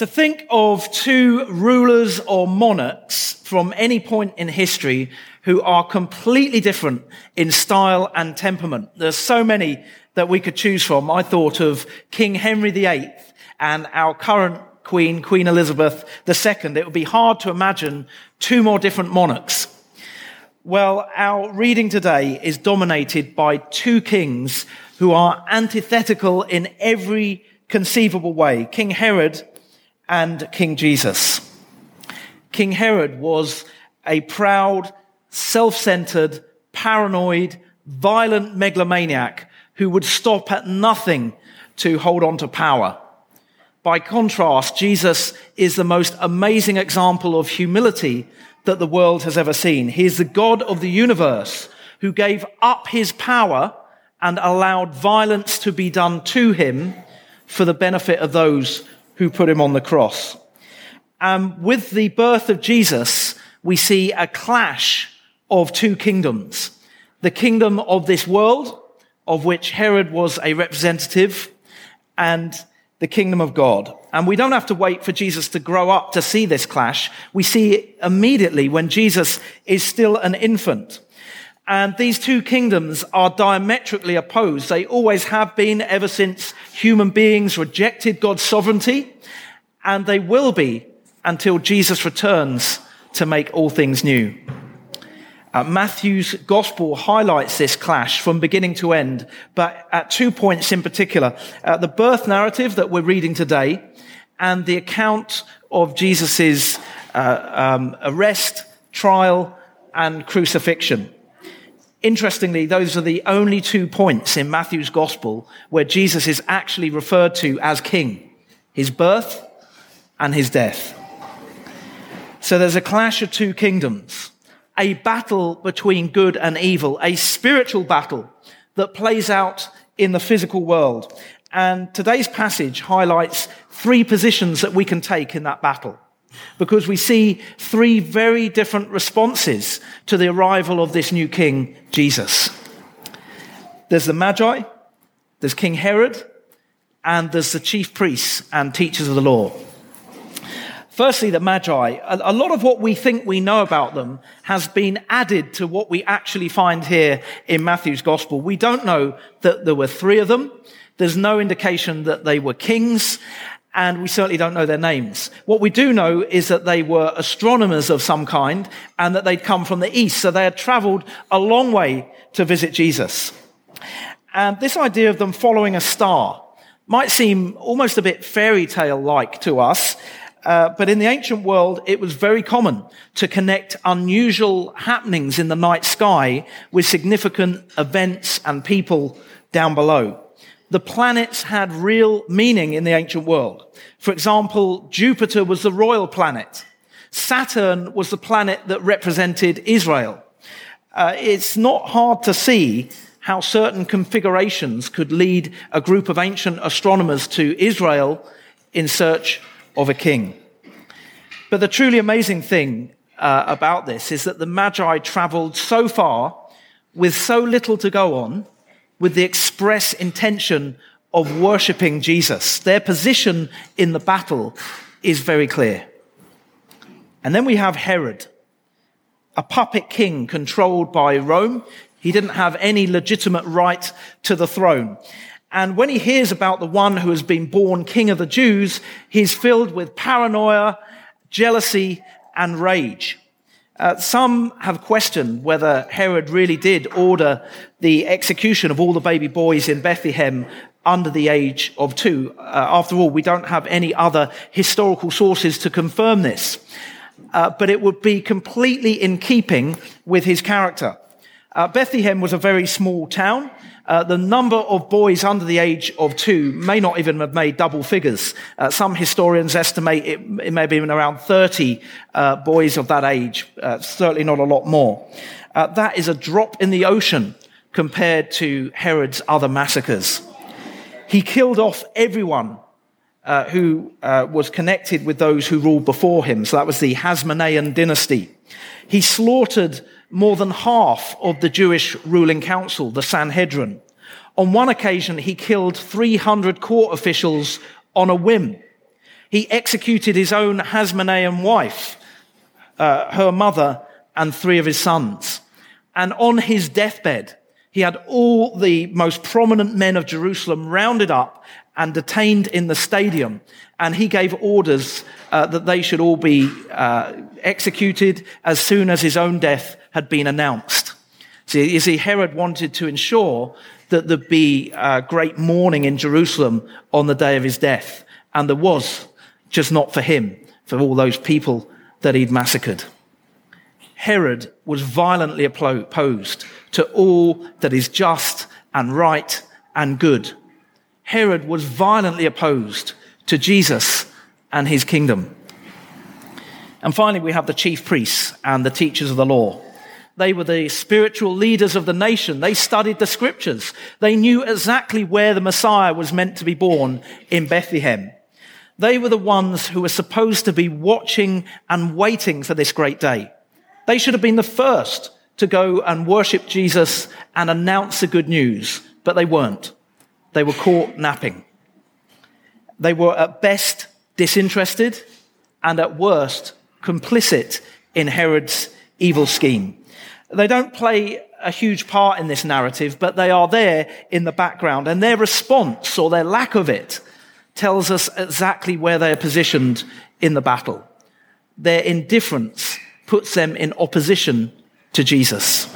So think of two rulers or monarchs from any point in history who are completely different in style and temperament. There's so many that we could choose from. I thought of King Henry VIII and our current Queen, Queen Elizabeth II. It would be hard to imagine two more different monarchs. Well, our reading today is dominated by two kings who are antithetical in every conceivable way. King Herod and King Jesus. King Herod was a proud, self-centered, paranoid, violent megalomaniac who would stop at nothing to hold on to power. By contrast, Jesus is the most amazing example of humility that the world has ever seen. He is the God of the universe who gave up his power and allowed violence to be done to him for the benefit of those who put him on the cross. Um, with the birth of Jesus, we see a clash of two kingdoms. The kingdom of this world, of which Herod was a representative, and the kingdom of God. And we don't have to wait for Jesus to grow up to see this clash. We see it immediately when Jesus is still an infant. And these two kingdoms are diametrically opposed. They always have been ever since human beings rejected God's sovereignty. And they will be until Jesus returns to make all things new. Uh, Matthew's gospel highlights this clash from beginning to end, but at two points in particular. Uh, the birth narrative that we're reading today and the account of Jesus' uh, um, arrest, trial, and crucifixion. Interestingly, those are the only two points in Matthew's gospel where Jesus is actually referred to as king. His birth and his death. So there's a clash of two kingdoms, a battle between good and evil, a spiritual battle that plays out in the physical world. And today's passage highlights three positions that we can take in that battle because we see three very different responses to the arrival of this new king, Jesus. There's the Magi, there's King Herod, and there's the chief priests and teachers of the law. Firstly, the Magi. A lot of what we think we know about them has been added to what we actually find here in Matthew's gospel. We don't know that there were three of them. There's no indication that they were kings and we certainly don't know their names. What we do know is that they were astronomers of some kind and that they'd come from the east. So they had traveled a long way to visit Jesus. And this idea of them following a star might seem almost a bit fairy tale like to us. Uh, but in the ancient world, it was very common to connect unusual happenings in the night sky with significant events and people down below the planets had real meaning in the ancient world. For example, Jupiter was the royal planet. Saturn was the planet that represented Israel. Uh, it's not hard to see how certain configurations could lead a group of ancient astronomers to Israel in search of a king. But the truly amazing thing uh, about this is that the Magi traveled so far with so little to go on with the express intention of worshipping Jesus. Their position in the battle is very clear. And then we have Herod, a puppet king controlled by Rome. He didn't have any legitimate right to the throne. And when he hears about the one who has been born king of the Jews, he's filled with paranoia, jealousy, and rage. Uh, some have questioned whether Herod really did order the execution of all the baby boys in Bethlehem under the age of two. Uh, after all, we don't have any other historical sources to confirm this. Uh, but it would be completely in keeping with his character. Uh, Bethlehem was a very small town. Uh, the number of boys under the age of two may not even have made double figures. Uh, some historians estimate it, it, may have been around 30 uh, boys of that age, uh, certainly not a lot more. Uh, that is a drop in the ocean compared to Herod's other massacres. He killed off everyone who was connected with those who ruled before him. So that was the Hasmonean dynasty. He slaughtered more than half of the Jewish ruling council, the Sanhedrin. On one occasion, he killed 300 court officials on a whim. He executed his own Hasmonean wife, uh, her mother, and three of his sons. And on his deathbed, he had all the most prominent men of Jerusalem rounded up and detained in the stadium. And he gave orders uh, that they should all be uh, executed as soon as his own death had been announced. See, you see, Herod wanted to ensure that there'd be uh, great mourning in Jerusalem on the day of his death. And there was, just not for him, for all those people that he'd massacred. Herod was violently opposed to all that is just and right and good. Herod was violently opposed to Jesus and his kingdom. And finally, we have the chief priests and the teachers of the law. They were the spiritual leaders of the nation. They studied the scriptures. They knew exactly where the Messiah was meant to be born in Bethlehem. They were the ones who were supposed to be watching and waiting for this great day. They should have been the first to go and worship Jesus and announce the good news, but they weren't. They were caught napping. They were at best disinterested and at worst complicit in Herod's evil scheme. They don't play a huge part in this narrative, but they are there in the background. And their response or their lack of it tells us exactly where they are positioned in the battle. Their indifference puts them in opposition to Jesus.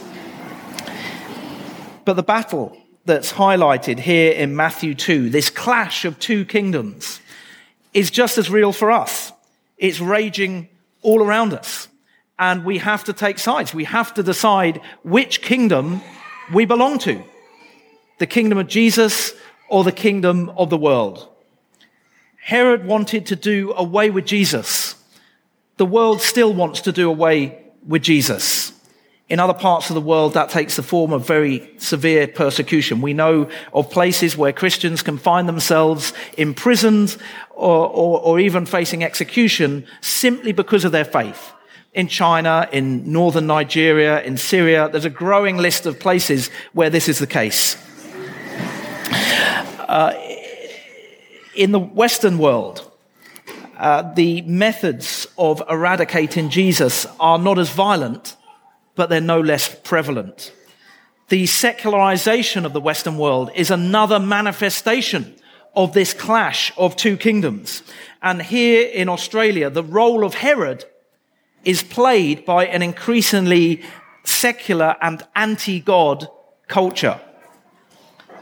But the battle that's highlighted here in Matthew 2, this clash of two kingdoms, is just as real for us. It's raging all around us and we have to take sides. We have to decide which kingdom we belong to the kingdom of Jesus or the kingdom of the world. Herod wanted to do away with Jesus. The world still wants to do away with Jesus. In other parts of the world, that takes the form of very severe persecution. We know of places where Christians can find themselves imprisoned or, or, or even facing execution simply because of their faith in China, in northern Nigeria, in Syria. There's a growing list of places where this is the case. Uh, in the Western world, uh, the methods of eradicating Jesus are not as violent, but they're no less prevalent. The secularization of the Western world is another manifestation of this clash of two kingdoms. And here in Australia, the role of Herod is played by an increasingly secular and anti God culture.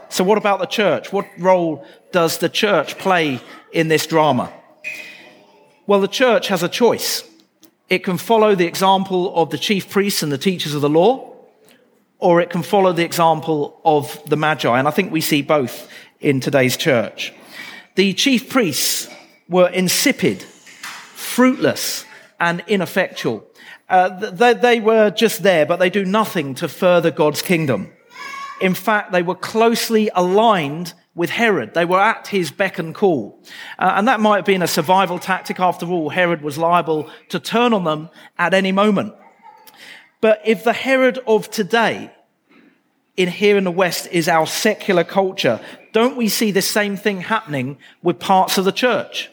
So, what about the church? What role does the church play in this drama? Well, the church has a choice. It can follow the example of the chief priests and the teachers of the law, or it can follow the example of the Magi. And I think we see both in today's church. The chief priests were insipid, fruitless, and ineffectual. Uh, they, they were just there, but they do nothing to further God's kingdom. In fact, they were closely aligned with Herod. They were at his beck and call. Uh, and that might have been a survival tactic. After all, Herod was liable to turn on them at any moment. But if the Herod of today in here in the West is our secular culture, don't we see the same thing happening with parts of the church?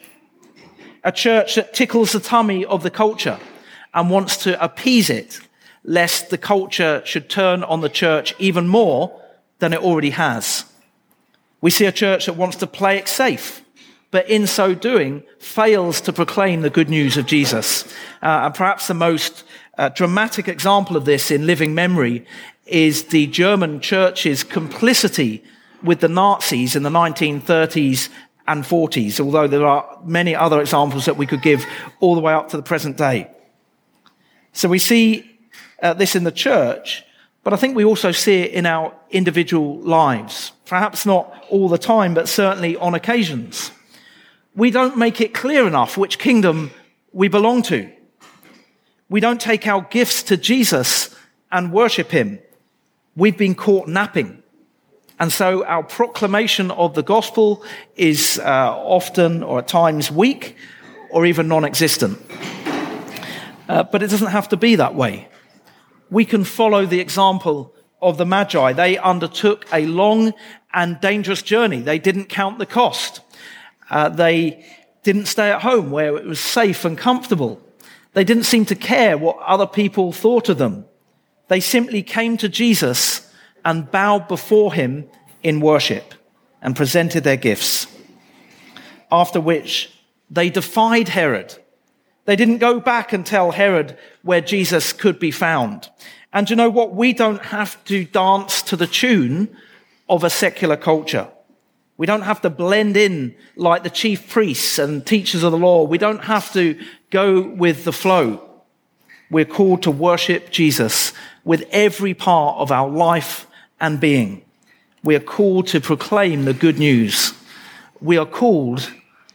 A church that tickles the tummy of the culture and wants to appease it, lest the culture should turn on the church even more than it already has. We see a church that wants to play it safe, but in so doing fails to proclaim the good news of Jesus. Uh, and perhaps the most uh, dramatic example of this in living memory is the German church's complicity with the Nazis in the 1930s and 40s, although there are many other examples that we could give all the way up to the present day. So we see uh, this in the church, but I think we also see it in our individual lives. Perhaps not all the time, but certainly on occasions. We don't make it clear enough which kingdom we belong to. We don't take our gifts to Jesus and worship him. We've been caught napping. And so our proclamation of the gospel is uh, often or at times weak or even non existent. Uh, but it doesn't have to be that way. We can follow the example of the Magi. They undertook a long and dangerous journey. They didn't count the cost. Uh, they didn't stay at home where it was safe and comfortable. They didn't seem to care what other people thought of them. They simply came to Jesus and bowed before him in worship and presented their gifts. After which they defied Herod. They didn't go back and tell Herod where Jesus could be found. And you know what? We don't have to dance to the tune of a secular culture. We don't have to blend in like the chief priests and teachers of the law. We don't have to go with the flow. We're called to worship Jesus with every part of our life and being. We are called to proclaim the good news. We are called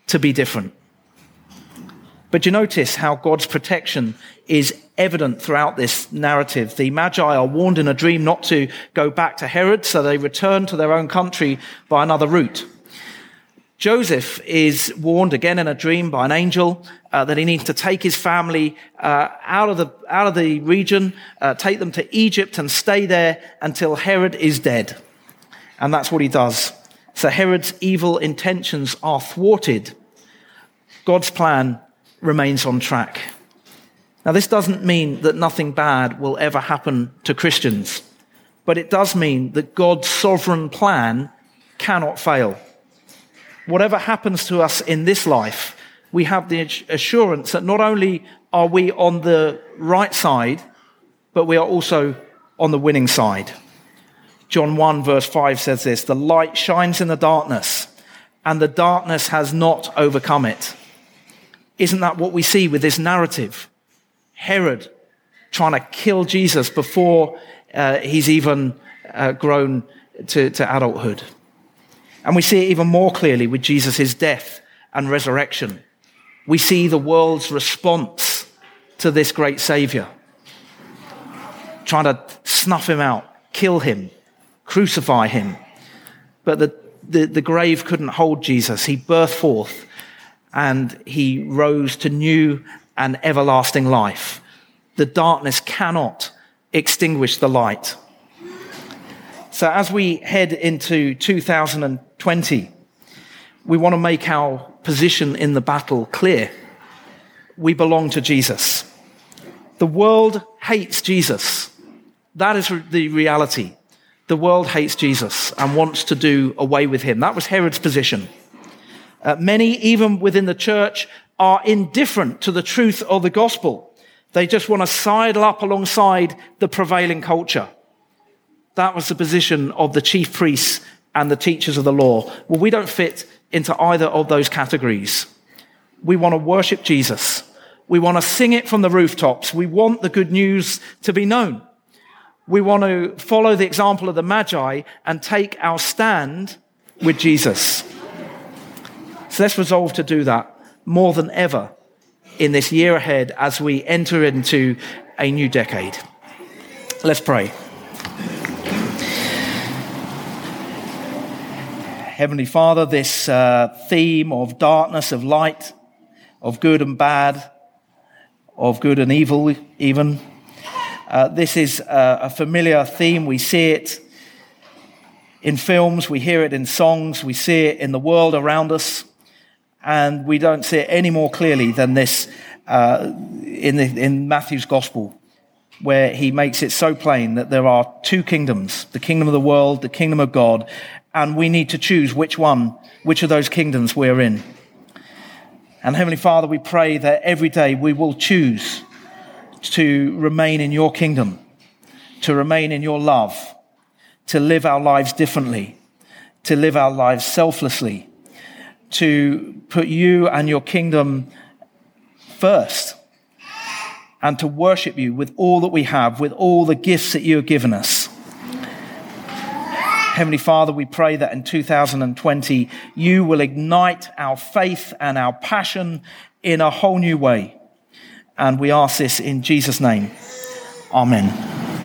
to be different. But you notice how God's protection is evident throughout this narrative. The Magi are warned in a dream not to go back to Herod, so they return to their own country by another route. Joseph is warned again in a dream by an angel uh, that he needs to take his family uh, out of the out of the region, uh, take them to Egypt, and stay there until Herod is dead. And that's what he does. So Herod's evil intentions are thwarted. God's plan remains on track. Now, this doesn't mean that nothing bad will ever happen to Christians, but it does mean that God's sovereign plan cannot fail whatever happens to us in this life, we have the assurance that not only are we on the right side, but we are also on the winning side. John 1 verse 5 says this, the light shines in the darkness and the darkness has not overcome it. Isn't that what we see with this narrative? Herod trying to kill Jesus before uh, he's even uh, grown to, to adulthood. And we see it even more clearly with Jesus' death and resurrection. We see the world's response to this great Savior, trying to snuff him out, kill him, crucify him. But the, the, the grave couldn't hold Jesus. He birthed forth and he rose to new and everlasting life. The darkness cannot extinguish the light. So as we head into 2020, we want to make our position in the battle clear. We belong to Jesus. The world hates Jesus. That is the reality. The world hates Jesus and wants to do away with him. That was Herod's position. Uh, many, even within the church, are indifferent to the truth of the gospel. They just want to sidle up alongside the prevailing culture. That was the position of the chief priests and the teachers of the law. Well, we don't fit into either of those categories. We want to worship Jesus. We want to sing it from the rooftops. We want the good news to be known. We want to follow the example of the Magi and take our stand with Jesus. So let's resolve to do that more than ever in this year ahead as we enter into a new decade. Let's pray. Heavenly Father, this uh, theme of darkness, of light, of good and bad, of good and evil, even. Uh, this is a, a familiar theme. We see it in films, we hear it in songs, we see it in the world around us, and we don't see it any more clearly than this uh, in, the, in Matthew's Gospel, where he makes it so plain that there are two kingdoms the kingdom of the world, the kingdom of God, and we need to choose which one, which of those kingdoms we're in. And Heavenly Father, we pray that every day we will choose to remain in your kingdom, to remain in your love, to live our lives differently, to live our lives selflessly, to put you and your kingdom first, and to worship you with all that we have, with all the gifts that you have given us. Heavenly Father, we pray that in 2020 you will ignite our faith and our passion in a whole new way. And we ask this in Jesus' name. Amen.